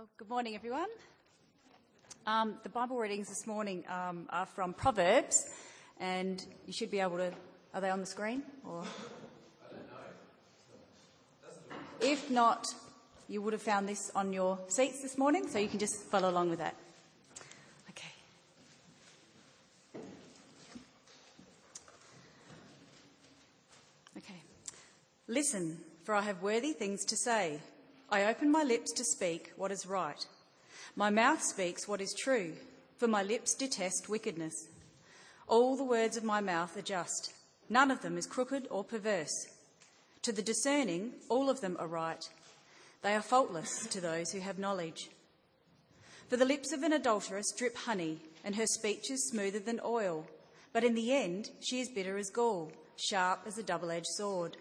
Oh, good morning, everyone. Um, the Bible readings this morning um, are from Proverbs, and you should be able to. Are they on the screen? Or if not, you would have found this on your seats this morning, so you can just follow along with that. Okay. Okay. Listen, for I have worthy things to say. I open my lips to speak what is right. My mouth speaks what is true, for my lips detest wickedness. All the words of my mouth are just. None of them is crooked or perverse. To the discerning, all of them are right. They are faultless to those who have knowledge. For the lips of an adulteress drip honey, and her speech is smoother than oil. But in the end, she is bitter as gall, sharp as a double edged sword.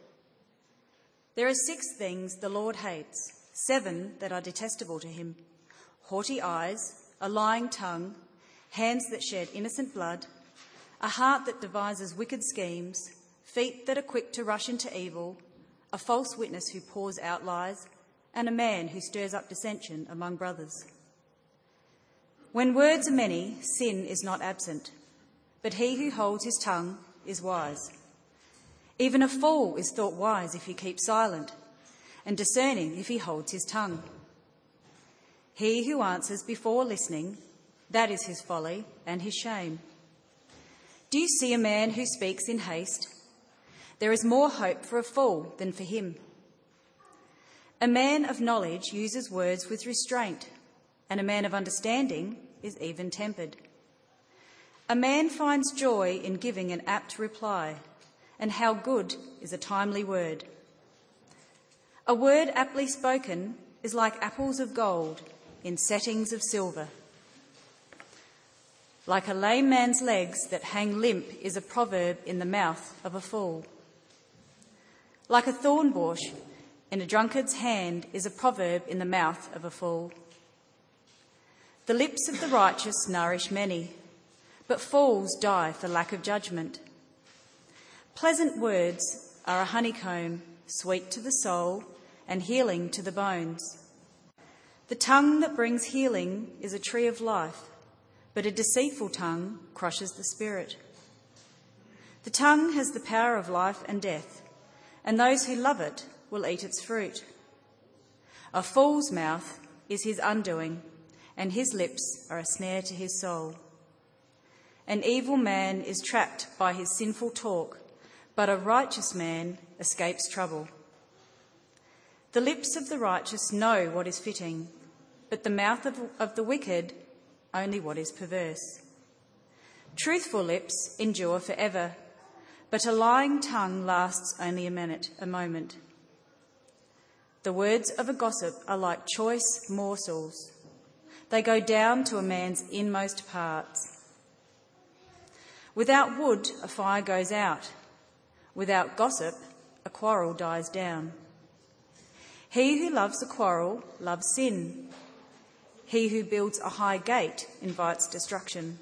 There are six things the Lord hates seven that are detestable to him haughty eyes, a lying tongue, hands that shed innocent blood, a heart that devises wicked schemes, feet that are quick to rush into evil, a false witness who pours out lies, and a man who stirs up dissension among brothers. When words are many, sin is not absent, but he who holds his tongue is wise. Even a fool is thought wise if he keeps silent and discerning if he holds his tongue. He who answers before listening, that is his folly and his shame. Do you see a man who speaks in haste? There is more hope for a fool than for him. A man of knowledge uses words with restraint, and a man of understanding is even tempered. A man finds joy in giving an apt reply, and how good is a timely word. A word aptly spoken is like apples of gold in settings of silver. Like a lame man's legs that hang limp is a proverb in the mouth of a fool. Like a thorn bush in a drunkard's hand is a proverb in the mouth of a fool. The lips of the righteous nourish many, but fools die for lack of judgment. Pleasant words are a honeycomb, sweet to the soul and healing to the bones. The tongue that brings healing is a tree of life, but a deceitful tongue crushes the spirit. The tongue has the power of life and death, and those who love it will eat its fruit. A fool's mouth is his undoing, and his lips are a snare to his soul. An evil man is trapped by his sinful talk, but a righteous man escapes trouble. The lips of the righteous know what is fitting, but the mouth of, of the wicked only what is perverse. Truthful lips endure forever, but a lying tongue lasts only a minute, a moment. The words of a gossip are like choice morsels. They go down to a man's inmost parts. Without wood, a fire goes out. Without gossip, a quarrel dies down. He who loves a quarrel loves sin. He who builds a high gate invites destruction.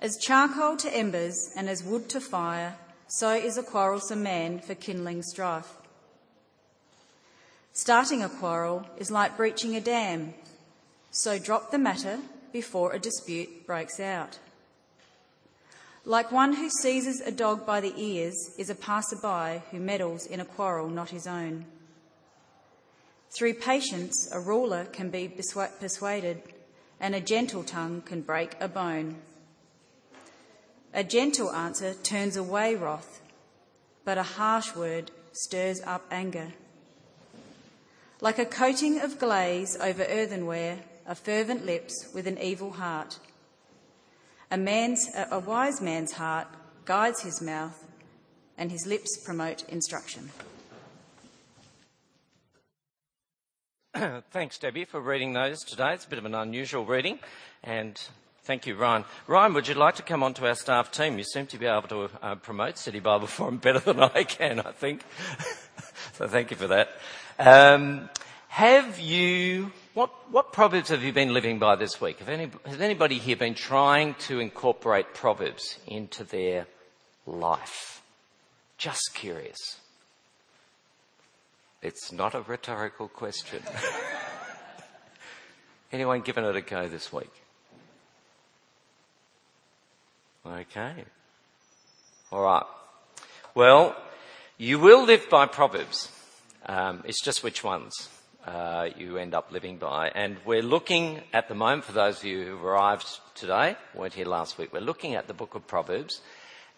As charcoal to embers and as wood to fire, so is a quarrelsome man for kindling strife. Starting a quarrel is like breaching a dam, so drop the matter before a dispute breaks out. Like one who seizes a dog by the ears is a passerby who meddles in a quarrel not his own. Through patience, a ruler can be persuaded, and a gentle tongue can break a bone. A gentle answer turns away wrath, but a harsh word stirs up anger. Like a coating of glaze over earthenware are fervent lips with an evil heart. A, man's, a wise man's heart guides his mouth, and his lips promote instruction. Thanks, Debbie, for reading those today. It's a bit of an unusual reading, and thank you, Ryan. Ryan, would you like to come onto our staff team? You seem to be able to uh, promote City Bible Forum better than I can, I think. so thank you for that. Um, have you, what, what proverbs have you been living by this week? Have any, has anybody here been trying to incorporate proverbs into their life? Just curious. It's not a rhetorical question. Anyone given it a go this week? Okay. All right. Well, you will live by Proverbs. Um, it's just which ones uh, you end up living by. And we're looking at the moment, for those of you who arrived today, weren't here last week, we're looking at the book of Proverbs.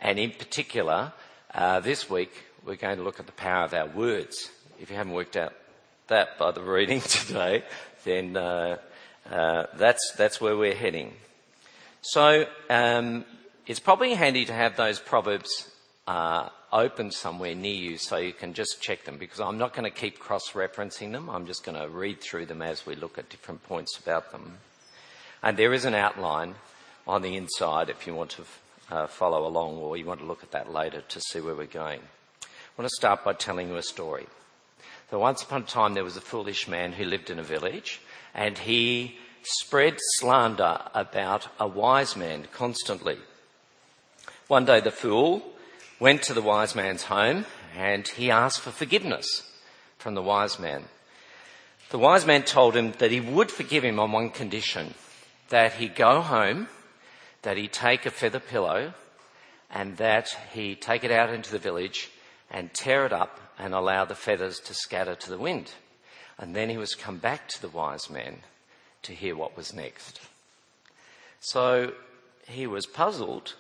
And in particular, uh, this week, we're going to look at the power of our words. If you haven't worked out that by the reading today, then uh, uh, that's, that's where we're heading. So um, it's probably handy to have those proverbs uh, open somewhere near you so you can just check them because I'm not going to keep cross-referencing them. I'm just going to read through them as we look at different points about them. And there is an outline on the inside if you want to uh, follow along or you want to look at that later to see where we're going. I want to start by telling you a story. So once upon a time there was a foolish man who lived in a village and he spread slander about a wise man constantly. One day the fool went to the wise man's home and he asked for forgiveness from the wise man. The wise man told him that he would forgive him on one condition, that he go home, that he take a feather pillow and that he take it out into the village and tear it up and allow the feathers to scatter to the wind. And then he was come back to the wise man to hear what was next. So he was puzzled,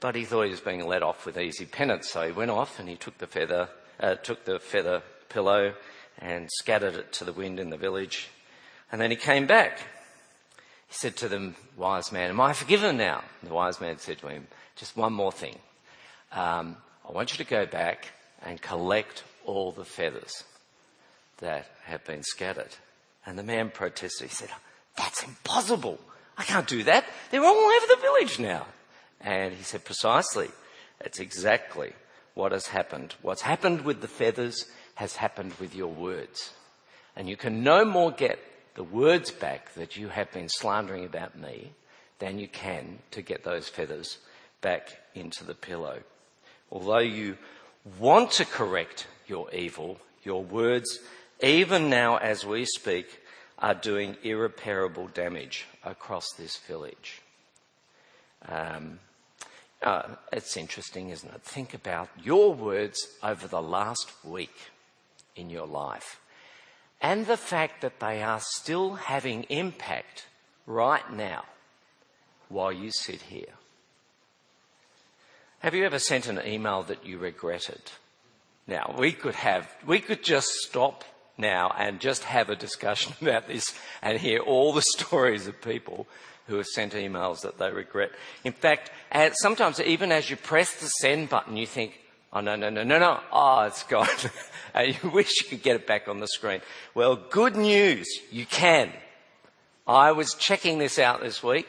but he thought he was being let off with easy penance. So he went off and he took the feather, uh, took the feather pillow and scattered it to the wind in the village. And then he came back. He said to the wise man, Am I forgiven now? And the wise man said to him, Just one more thing. Um, I want you to go back and collect all the feathers that have been scattered. And the man protested. He said, That's impossible. I can't do that. They're all over the village now. And he said, Precisely. It's exactly what has happened. What's happened with the feathers has happened with your words. And you can no more get the words back that you have been slandering about me than you can to get those feathers back into the pillow. Although you want to correct your evil, your words even now as we speak, are doing irreparable damage across this village. Um, uh, it's interesting, isn't it? Think about your words over the last week in your life and the fact that they are still having impact right now while you sit here. Have you ever sent an email that you regretted? Now, we could have, we could just stop now and just have a discussion about this and hear all the stories of people who have sent emails that they regret. In fact, sometimes even as you press the send button, you think, oh no, no, no, no, no, oh, it's gone. and you wish you could get it back on the screen. Well, good news, you can. I was checking this out this week.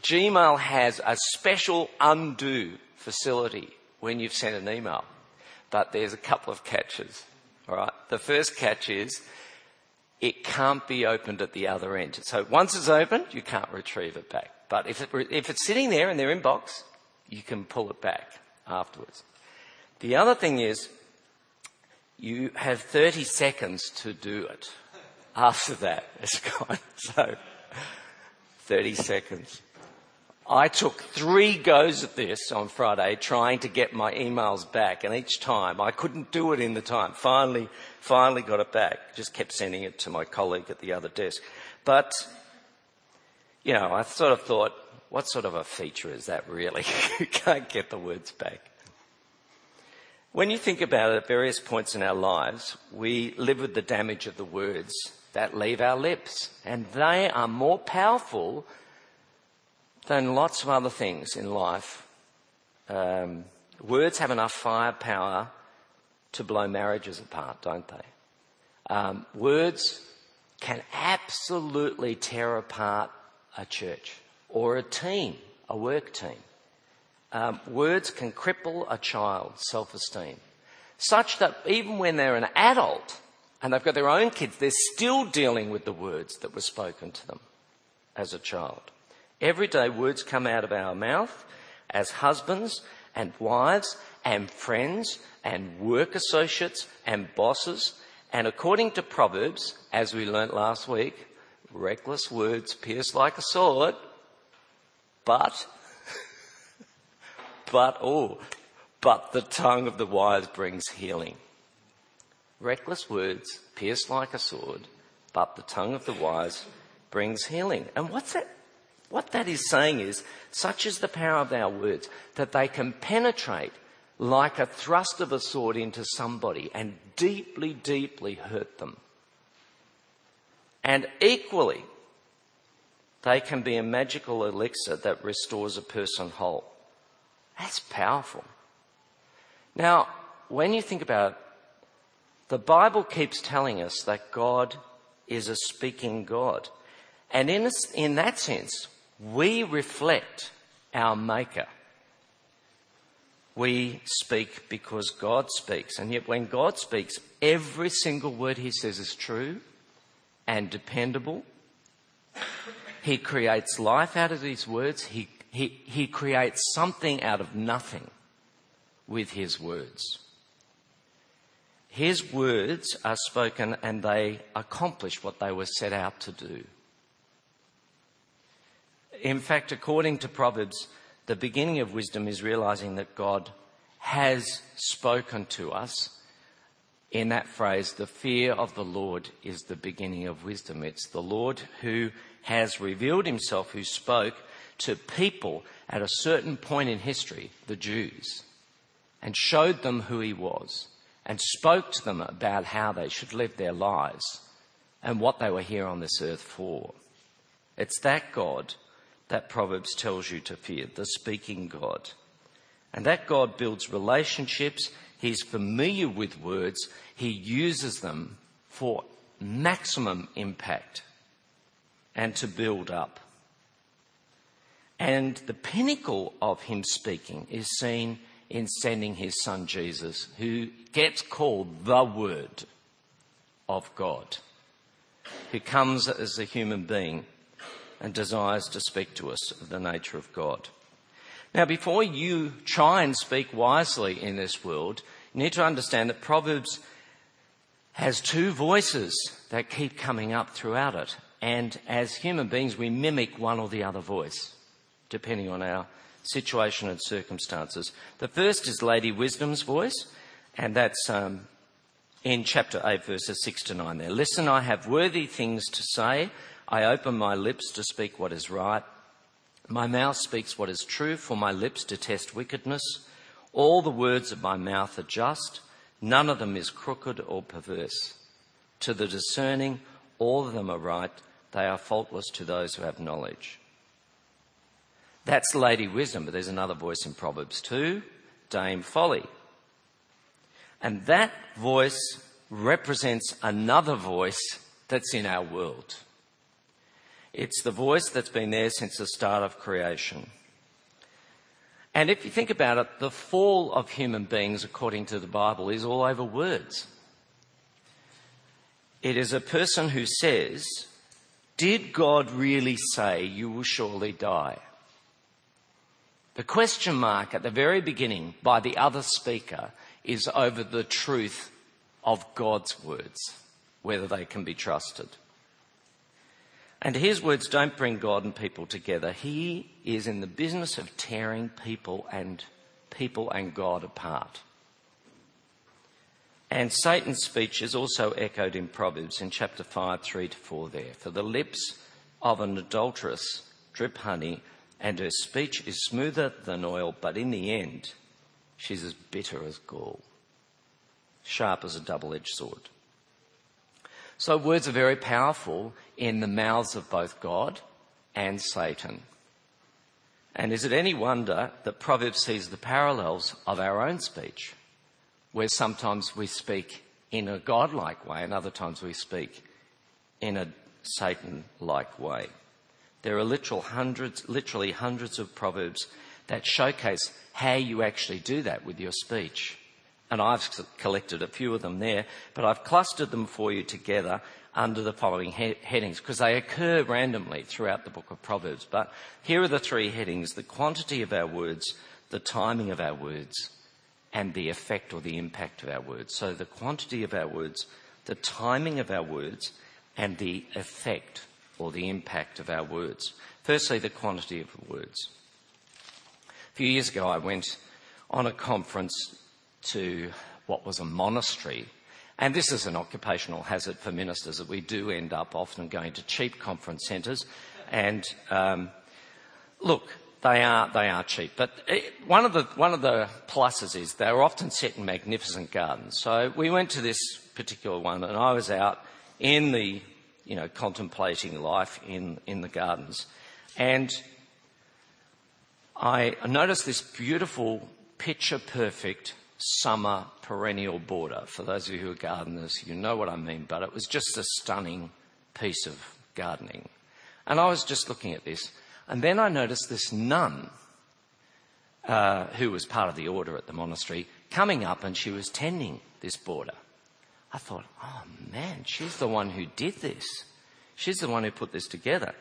Gmail has a special undo facility when you've sent an email. But there's a couple of catches. All right. The first catch is it can't be opened at the other end. So once it's opened, you can't retrieve it back. But if, it, if it's sitting there in their inbox, you can pull it back afterwards. The other thing is you have 30 seconds to do it. After that, it's gone. So 30 seconds. I took three goes at this on Friday trying to get my emails back and each time I couldn't do it in the time. Finally, finally got it back. Just kept sending it to my colleague at the other desk. But, you know, I sort of thought, what sort of a feature is that really? you can't get the words back. When you think about it at various points in our lives, we live with the damage of the words that leave our lips and they are more powerful than lots of other things in life, um, words have enough firepower to blow marriages apart, don't they? Um, words can absolutely tear apart a church or a team, a work team. Um, words can cripple a child's self-esteem, such that even when they're an adult and they've got their own kids, they're still dealing with the words that were spoken to them as a child. Every day words come out of our mouth as husbands and wives and friends and work associates and bosses. And according to Proverbs, as we learnt last week, reckless words pierce like a sword, but, but, oh, but the tongue of the wise brings healing. Reckless words pierce like a sword, but the tongue of the wise brings healing. And what's that? What that is saying is, such is the power of our words that they can penetrate like a thrust of a sword into somebody and deeply, deeply hurt them. And equally, they can be a magical elixir that restores a person whole. That's powerful. Now, when you think about it, the Bible keeps telling us that God is a speaking God. And in, a, in that sense, we reflect our Maker. We speak because God speaks. And yet, when God speaks, every single word He says is true and dependable. He creates life out of His words. He, he, he creates something out of nothing with His words. His words are spoken and they accomplish what they were set out to do. In fact, according to Proverbs, the beginning of wisdom is realizing that God has spoken to us. In that phrase, the fear of the Lord is the beginning of wisdom. It's the Lord who has revealed himself, who spoke to people at a certain point in history, the Jews, and showed them who he was and spoke to them about how they should live their lives and what they were here on this earth for. It's that God that Proverbs tells you to fear, the speaking God. And that God builds relationships. He's familiar with words. He uses them for maximum impact and to build up. And the pinnacle of him speaking is seen in sending his son Jesus, who gets called the Word of God, who comes as a human being and desires to speak to us of the nature of God. Now, before you try and speak wisely in this world, you need to understand that Proverbs has two voices that keep coming up throughout it. And as human beings, we mimic one or the other voice, depending on our situation and circumstances. The first is Lady Wisdom's voice, and that's um, in chapter 8, verses 6 to 9 there. Listen, I have worthy things to say. I open my lips to speak what is right. My mouth speaks what is true, for my lips detest wickedness. All the words of my mouth are just. None of them is crooked or perverse. To the discerning, all of them are right. They are faultless to those who have knowledge. That's Lady Wisdom, but there's another voice in Proverbs 2, Dame Folly. And that voice represents another voice that's in our world. It's the voice that's been there since the start of creation. And if you think about it, the fall of human beings, according to the Bible, is all over words. It is a person who says, Did God really say you will surely die? The question mark at the very beginning by the other speaker is over the truth of God's words, whether they can be trusted. And his words don't bring God and people together. He is in the business of tearing people and people and God apart. And Satan's speech is also echoed in Proverbs in chapter 5, 3 to 4 there. For the lips of an adulteress drip honey, and her speech is smoother than oil, but in the end, she's as bitter as gall, sharp as a double edged sword. So, words are very powerful in the mouths of both God and Satan. And is it any wonder that Proverbs sees the parallels of our own speech, where sometimes we speak in a godlike way and other times we speak in a Satan like way? There are literal hundreds, literally hundreds of proverbs that showcase how you actually do that with your speech. And I've collected a few of them there, but I've clustered them for you together under the following he- headings because they occur randomly throughout the book of Proverbs. But here are the three headings the quantity of our words, the timing of our words, and the effect or the impact of our words. So the quantity of our words, the timing of our words, and the effect or the impact of our words. Firstly, the quantity of words. A few years ago, I went on a conference to what was a monastery. And this is an occupational hazard for ministers that we do end up often going to cheap conference centres. And um, look, they are they are cheap, but it, one of the one of the pluses is they are often set in magnificent gardens. So we went to this particular one, and I was out in the you know contemplating life in in the gardens, and I noticed this beautiful picture perfect summer perennial border. For those of you who are gardeners, you know what I mean, but it was just a stunning piece of gardening. And I was just looking at this, and then I noticed this nun, uh, who was part of the order at the monastery, coming up and she was tending this border. I thought, oh man, she's the one who did this. She's the one who put this together.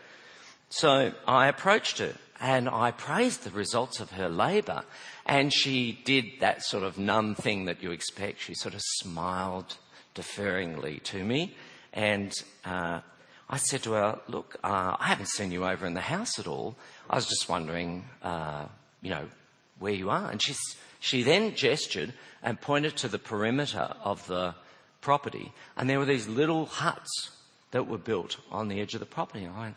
So I approached her and I praised the results of her labour. And she did that sort of nun thing that you expect. She sort of smiled deferringly to me. And uh, I said to her, Look, uh, I haven't seen you over in the house at all. I was just wondering, uh, you know, where you are. And she, she then gestured and pointed to the perimeter of the property. And there were these little huts that were built on the edge of the property. And I went,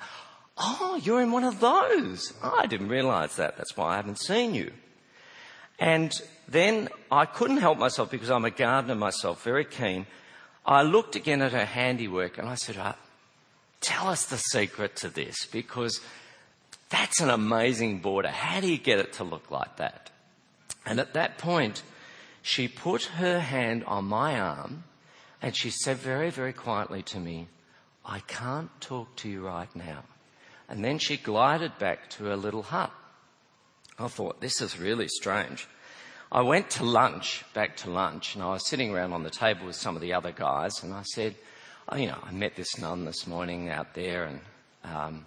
Oh, you're in one of those. Oh, I didn't realize that. That's why I haven't seen you. And then I couldn't help myself because I'm a gardener myself, very keen. I looked again at her handiwork and I said, oh, Tell us the secret to this because that's an amazing border. How do you get it to look like that? And at that point, she put her hand on my arm and she said very, very quietly to me, I can't talk to you right now. And then she glided back to her little hut. I thought, this is really strange. I went to lunch, back to lunch, and I was sitting around on the table with some of the other guys, and I said, oh, you know, I met this nun this morning out there, and, um,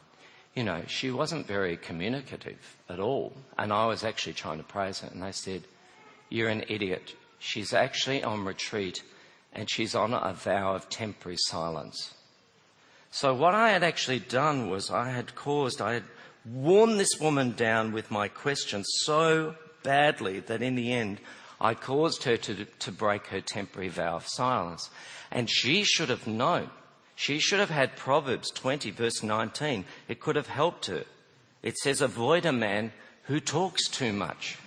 you know, she wasn't very communicative at all. And I was actually trying to praise her, and they said, you're an idiot. She's actually on retreat, and she's on a vow of temporary silence. So what I had actually done was I had caused, I had worn this woman down with my questions so badly that in the end I caused her to, to break her temporary vow of silence. And she should have known. She should have had Proverbs 20 verse 19. It could have helped her. It says, avoid a man who talks too much.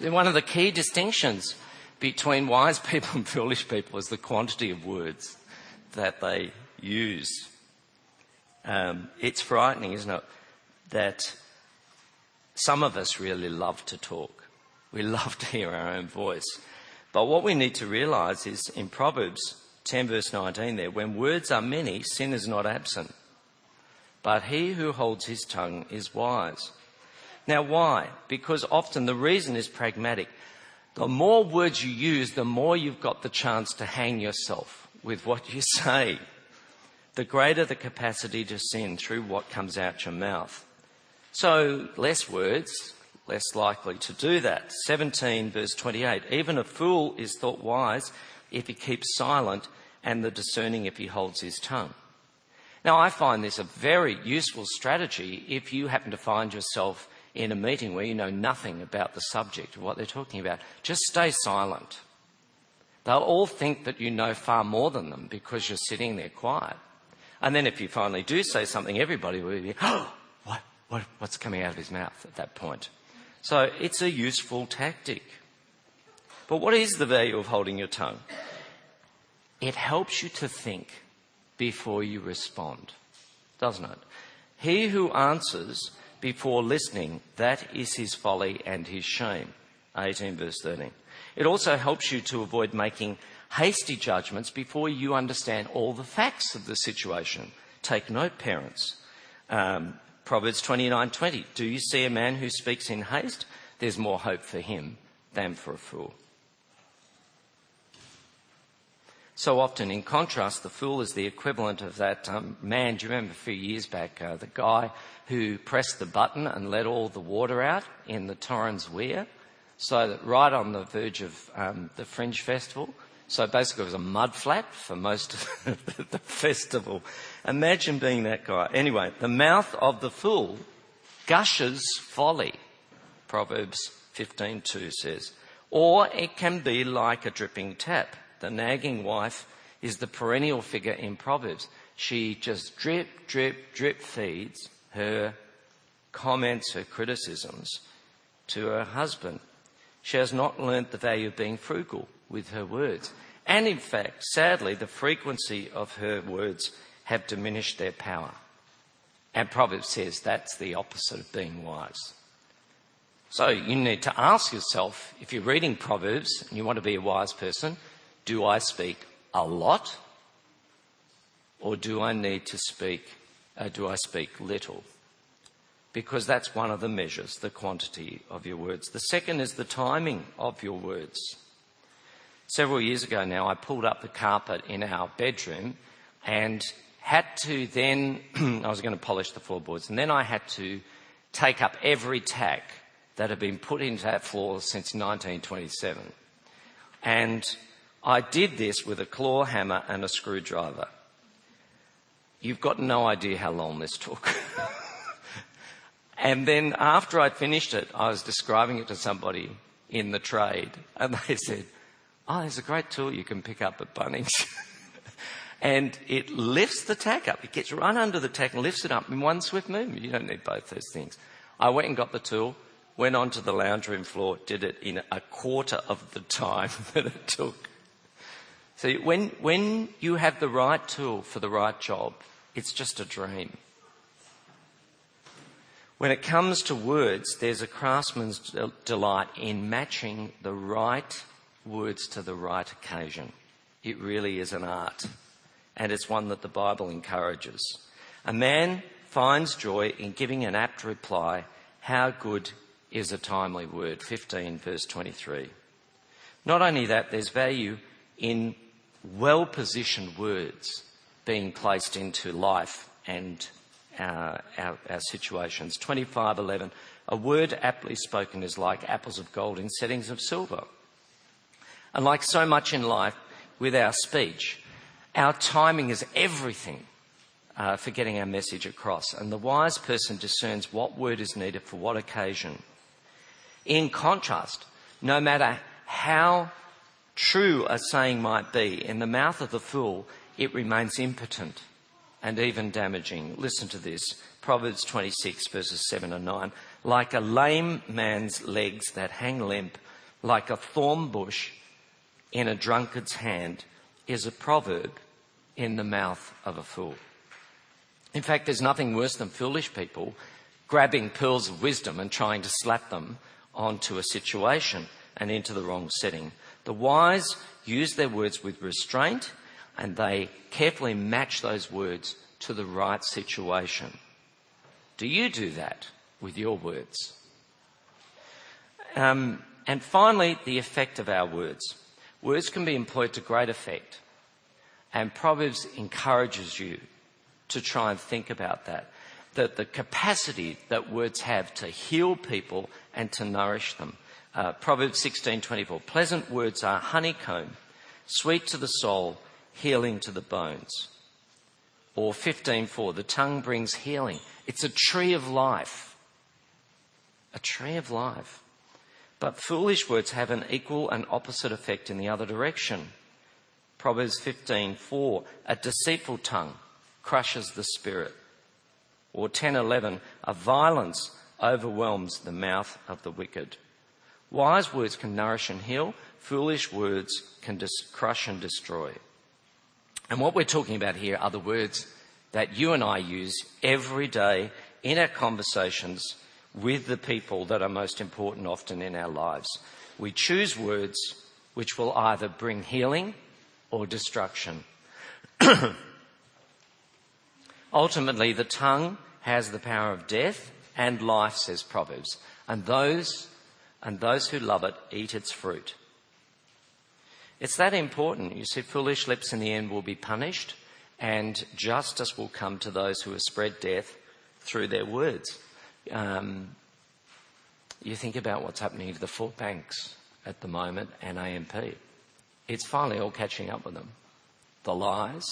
One of the key distinctions between wise people and foolish people is the quantity of words that they use. Um, it's frightening, isn't it, that some of us really love to talk. We love to hear our own voice. But what we need to realize is in Proverbs 10 verse 19 there, when words are many, sin is not absent. But he who holds his tongue is wise. Now why? Because often the reason is pragmatic. The more words you use, the more you've got the chance to hang yourself with what you say, the greater the capacity to sin through what comes out your mouth. So, less words, less likely to do that. 17 verse 28. Even a fool is thought wise if he keeps silent, and the discerning if he holds his tongue. Now, I find this a very useful strategy if you happen to find yourself in a meeting where you know nothing about the subject of what they're talking about. Just stay silent. They'll all think that you know far more than them because you're sitting there quiet. And then if you finally do say something, everybody will be, oh, what, what, what's coming out of his mouth at that point? So it's a useful tactic. But what is the value of holding your tongue? It helps you to think before you respond, doesn't it? He who answers before listening, that is his folly and his shame. 18 verse 13. It also helps you to avoid making hasty judgments before you understand all the facts of the situation. Take note, parents. Um, Proverbs 29:20. Do you see a man who speaks in haste? There's more hope for him than for a fool. So often, in contrast, the fool is the equivalent of that um, man. Do you remember a few years back, uh, the guy who pressed the button and let all the water out in the Torrens Weir? So that right on the verge of um, the Fringe Festival, So basically, it was a mud flat for most of the festival. Imagine being that guy. Anyway, the mouth of the fool gushes folly. Proverbs 15:2 says. Or it can be like a dripping tap. The nagging wife is the perennial figure in Proverbs. She just drip, drip, drip feeds her comments, her criticisms to her husband. She has not learnt the value of being frugal with her words. And in fact, sadly, the frequency of her words have diminished their power. And Proverbs says that's the opposite of being wise. So you need to ask yourself if you're reading Proverbs and you want to be a wise person, do I speak a lot? Or do I need to speak, uh, do I speak little? Because that's one of the measures, the quantity of your words. The second is the timing of your words. Several years ago now, I pulled up the carpet in our bedroom and had to then, I was going to polish the floorboards, and then I had to take up every tack that had been put into that floor since 1927. And I did this with a claw hammer and a screwdriver. You've got no idea how long this took. and then after I'd finished it, I was describing it to somebody in the trade, and they said, Oh, there's a great tool you can pick up at Bunnings. and it lifts the tack up. It gets right under the tack and lifts it up in one swift movement. You don't need both those things. I went and got the tool, went onto the lounge room floor, did it in a quarter of the time that it took. So when, when you have the right tool for the right job, it's just a dream. When it comes to words, there's a craftsman's delight in matching the right words to the right occasion. It really is an art, and it's one that the Bible encourages. A man finds joy in giving an apt reply, How good is a timely word. 15 verse 23. Not only that, there's value in well positioned words being placed into life and our, our, our situations. 25:11 A word aptly spoken is like apples of gold in settings of silver. And like so much in life with our speech, our timing is everything uh, for getting our message across. And the wise person discerns what word is needed for what occasion. In contrast, no matter how true a saying might be, in the mouth of the fool, it remains impotent and even damaging. Listen to this Proverbs 26, verses 7 and 9. Like a lame man's legs that hang limp, like a thorn bush in a drunkard's hand, is a proverb in the mouth of a fool. In fact, there's nothing worse than foolish people grabbing pearls of wisdom and trying to slap them onto a situation and into the wrong setting. The wise use their words with restraint and they carefully match those words to the right situation. Do you do that with your words? Um, and finally, the effect of our words. Words can be employed to great effect. And Proverbs encourages you to try and think about that. That the capacity that words have to heal people and to nourish them. Uh, Proverbs 16:24. Pleasant words are honeycomb, sweet to the soul, healing to the bones. Or 15:4. The tongue brings healing. It's a tree of life. A tree of life. But foolish words have an equal and opposite effect in the other direction. Proverbs 15:4. A deceitful tongue crushes the spirit. Or 10:11. A violence overwhelms the mouth of the wicked. Wise words can nourish and heal, foolish words can dis- crush and destroy. And what we're talking about here are the words that you and I use every day in our conversations with the people that are most important often in our lives. We choose words which will either bring healing or destruction. Ultimately, the tongue has the power of death and life, says Proverbs, and those and those who love it eat its fruit. It's that important. You see, foolish lips in the end will be punished, and justice will come to those who have spread death through their words. Um, you think about what's happening to the four banks at the moment and AMP. it's finally all catching up with them. The lies,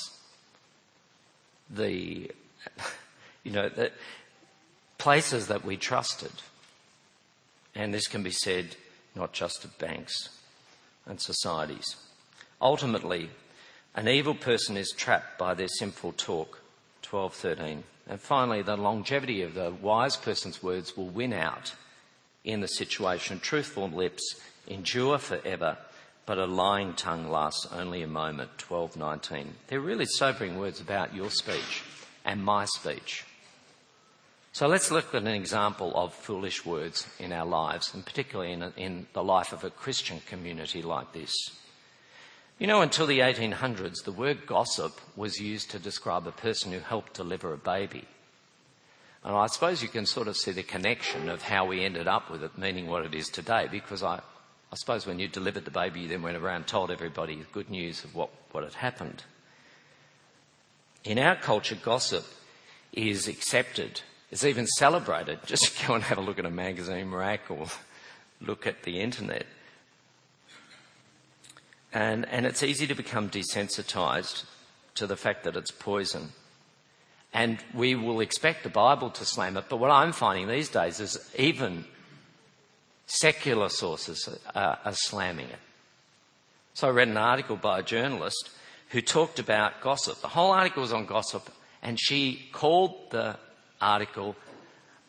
the, you know, the places that we trusted. And this can be said not just of banks and societies. Ultimately, an evil person is trapped by their sinful talk. 12:13. And finally, the longevity of the wise person's words will win out in the situation. Truthful lips endure forever, but a lying tongue lasts only a moment. 12:19. They're really sobering words about your speech and my speech. So let's look at an example of foolish words in our lives, and particularly in, in the life of a Christian community like this. You know, until the 1800s, the word gossip was used to describe a person who helped deliver a baby. And I suppose you can sort of see the connection of how we ended up with it meaning what it is today, because I, I suppose when you delivered the baby, you then went around and told everybody the good news of what, what had happened. In our culture, gossip is accepted. It's even celebrated. Just go and have a look at a magazine rack or look at the internet. And, and it's easy to become desensitized to the fact that it's poison. And we will expect the Bible to slam it, but what I'm finding these days is even secular sources are, are slamming it. So I read an article by a journalist who talked about gossip. The whole article was on gossip, and she called the article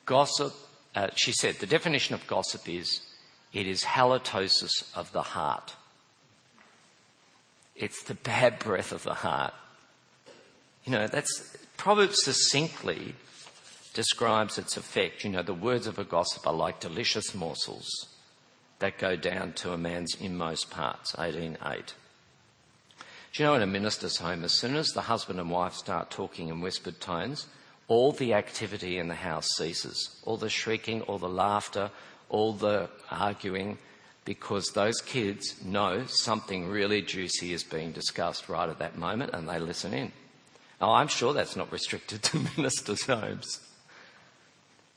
gossip. Uh, she said the definition of gossip is it is halitosis of the heart. It's the bad breath of the heart. You know, that's Proverbs succinctly describes its effect. You know, the words of a gossip are like delicious morsels that go down to a man's inmost parts. 18.8. Do you know in a minister's home, as soon as the husband and wife start talking in whispered tones, all the activity in the house ceases. All the shrieking, all the laughter, all the arguing, because those kids know something really juicy is being discussed right at that moment and they listen in. Now, I'm sure that's not restricted to ministers' homes.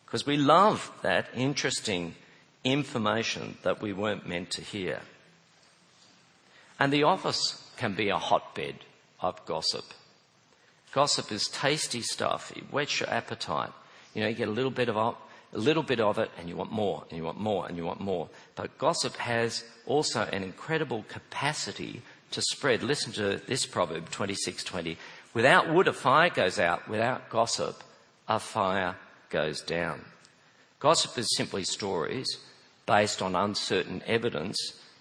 Because we love that interesting information that we weren't meant to hear. And the office can be a hotbed of gossip. Gossip is tasty stuff. It whets your appetite. You know, you get a little bit of a little bit of it and you want more and you want more and you want more. But gossip has also an incredible capacity to spread. Listen to this proverb 26:20. Without wood a fire goes out, without gossip a fire goes down. Gossip is simply stories based on uncertain evidence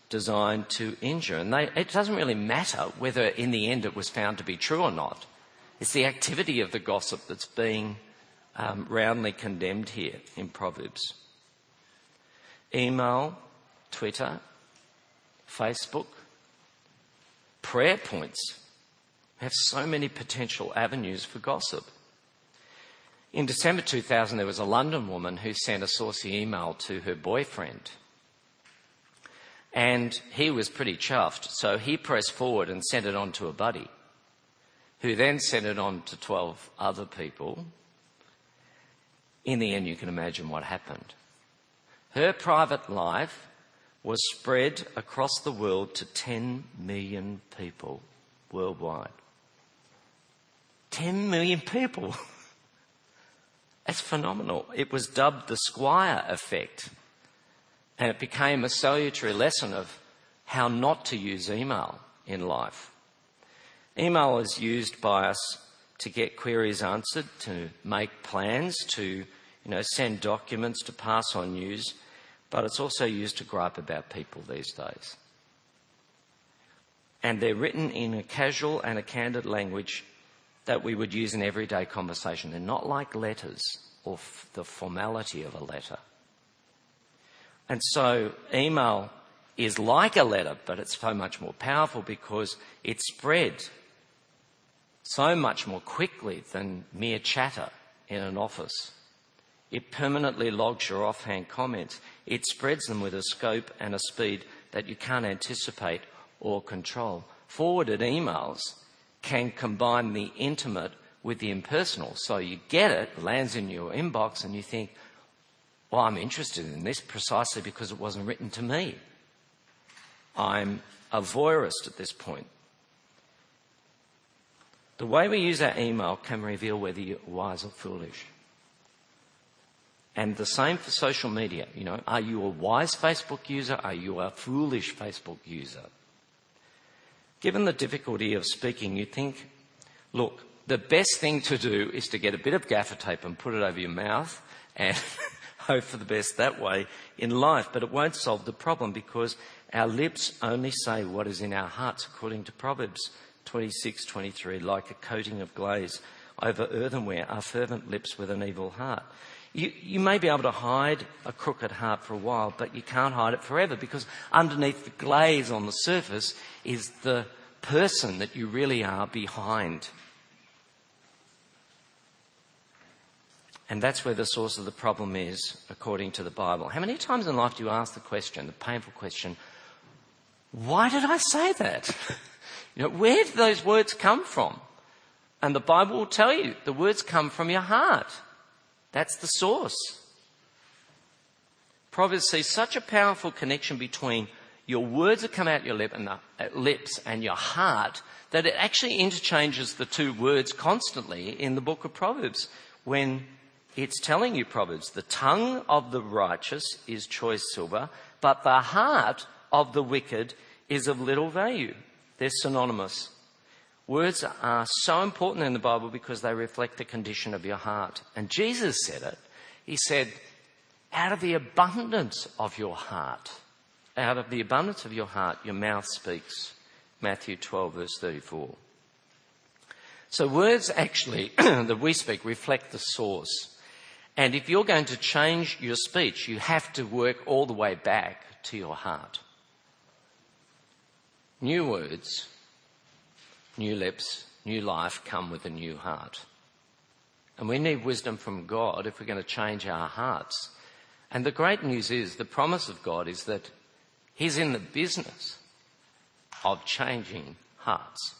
designed to injure. And they, it doesn't really matter whether in the end it was found to be true or not. It's the activity of the gossip that's being um, roundly condemned here in Proverbs. Email, Twitter, Facebook, prayer points have so many potential avenues for gossip. In December 2000, there was a London woman who sent a saucy email to her boyfriend. And he was pretty chuffed, so he pressed forward and sent it on to a buddy, who then sent it on to 12 other people, in the end, you can imagine what happened. Her private life was spread across the world to 10 million people worldwide. 10 million people. That's phenomenal. It was dubbed the Swire effect. And it became a salutary lesson of how not to use email in life. Email is used by us to get queries answered, to make plans, to you know, send documents, to pass on news, but it's also used to gripe about people these days. And they're written in a casual and a candid language that we would use in everyday conversation. They're not like letters or f- the formality of a letter. And so email is like a letter, but it's so much more powerful because it spread so much more quickly than mere chatter in an office. It permanently logs your offhand comments. It spreads them with a scope and a speed that you can't anticipate or control. Forwarded emails can combine the intimate with the impersonal. So you get it, lands in your inbox, and you think, well, I'm interested in this precisely because it wasn't written to me. I'm a voyeurist at this point. The way we use our email can reveal whether you're wise or foolish. And the same for social media. You know, are you a wise Facebook user? Are you a foolish Facebook user? Given the difficulty of speaking, you think, look, the best thing to do is to get a bit of gaffer tape and put it over your mouth and hope for the best that way in life. But it won't solve the problem because our lips only say what is in our hearts, according to Proverbs 26, 23, like a coating of glaze over earthenware are fervent lips with an evil heart. You, you may be able to hide a crooked heart for a while, but you can't hide it forever because underneath the glaze on the surface is the person that you really are behind. And that's where the source of the problem is, according to the Bible. How many times in life do you ask the question, the painful question, why did I say that? you know, where do those words come from? And the Bible will tell you the words come from your heart. That's the source. Proverbs sees such a powerful connection between your words that come out your lip and the, uh, lips and your heart that it actually interchanges the two words constantly in the book of Proverbs when it's telling you Proverbs. The tongue of the righteous is choice silver, but the heart of the wicked is of little value. They're synonymous. Words are so important in the Bible because they reflect the condition of your heart. And Jesus said it. He said, out of the abundance of your heart, out of the abundance of your heart, your mouth speaks. Matthew 12 verse 34. So words actually that we speak reflect the source. And if you're going to change your speech, you have to work all the way back to your heart. New words new lips, new life come with a new heart. And we need wisdom from God if we're going to change our hearts. And the great news is the promise of God is that He's in the business of changing hearts.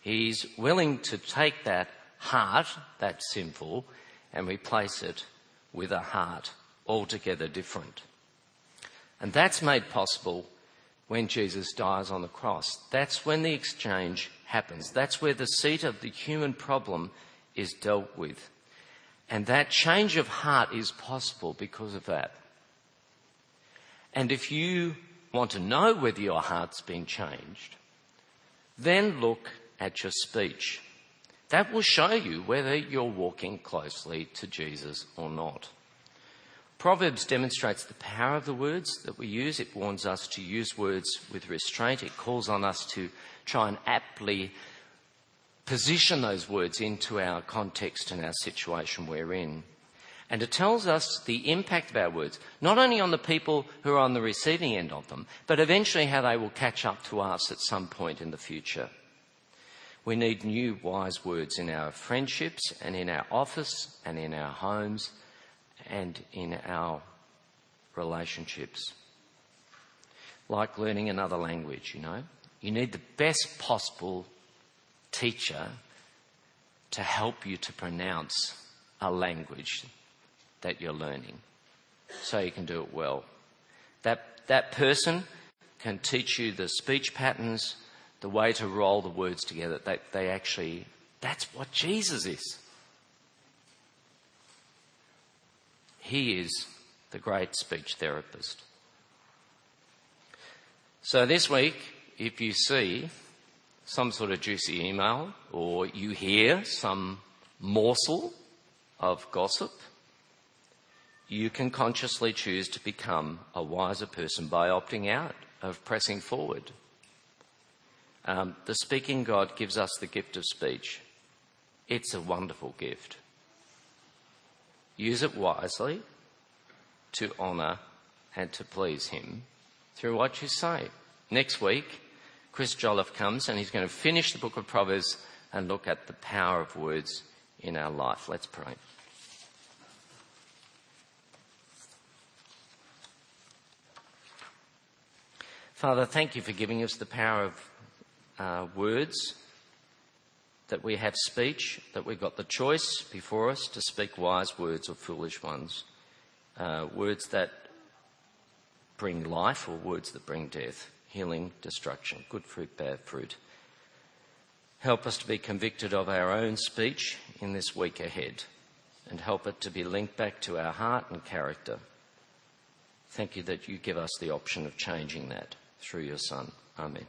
He's willing to take that heart, that's sinful, and replace it with a heart altogether different. And that's made possible when Jesus dies on the cross. That's when the exchange happens. That's where the seat of the human problem is dealt with. And that change of heart is possible because of that. And if you want to know whether your heart's been changed, then look at your speech. That will show you whether you're walking closely to Jesus or not. Proverbs demonstrates the power of the words that we use. It warns us to use words with restraint. It calls on us to try and aptly position those words into our context and our situation we're in. And it tells us the impact of our words, not only on the people who are on the receiving end of them, but eventually how they will catch up to us at some point in the future. We need new wise words in our friendships and in our office and in our homes and in our relationships. Like learning another language, you know. You need the best possible teacher to help you to pronounce a language that you're learning so you can do it well. That, that person can teach you the speech patterns, the way to roll the words together. That they actually, that's what Jesus is. He is the great speech therapist. So this week, if you see some sort of juicy email or you hear some morsel of gossip, you can consciously choose to become a wiser person by opting out of pressing forward. Um, the speaking God gives us the gift of speech. It's a wonderful gift. Use it wisely to honour and to please Him through what you say. Next week, Chris Jolliffe comes and he's going to finish the book of Proverbs and look at the power of words in our life. Let's pray. Father, thank you for giving us the power of uh, words that we have speech, that we've got the choice before us to speak wise words or foolish ones, uh, words that bring life or words that bring death. healing, destruction, good fruit, bad fruit. Help us to be convicted of our own speech in this week ahead and help it to be linked back to our heart and character. Thank you that you give us the option of changing that through your Son. Amen.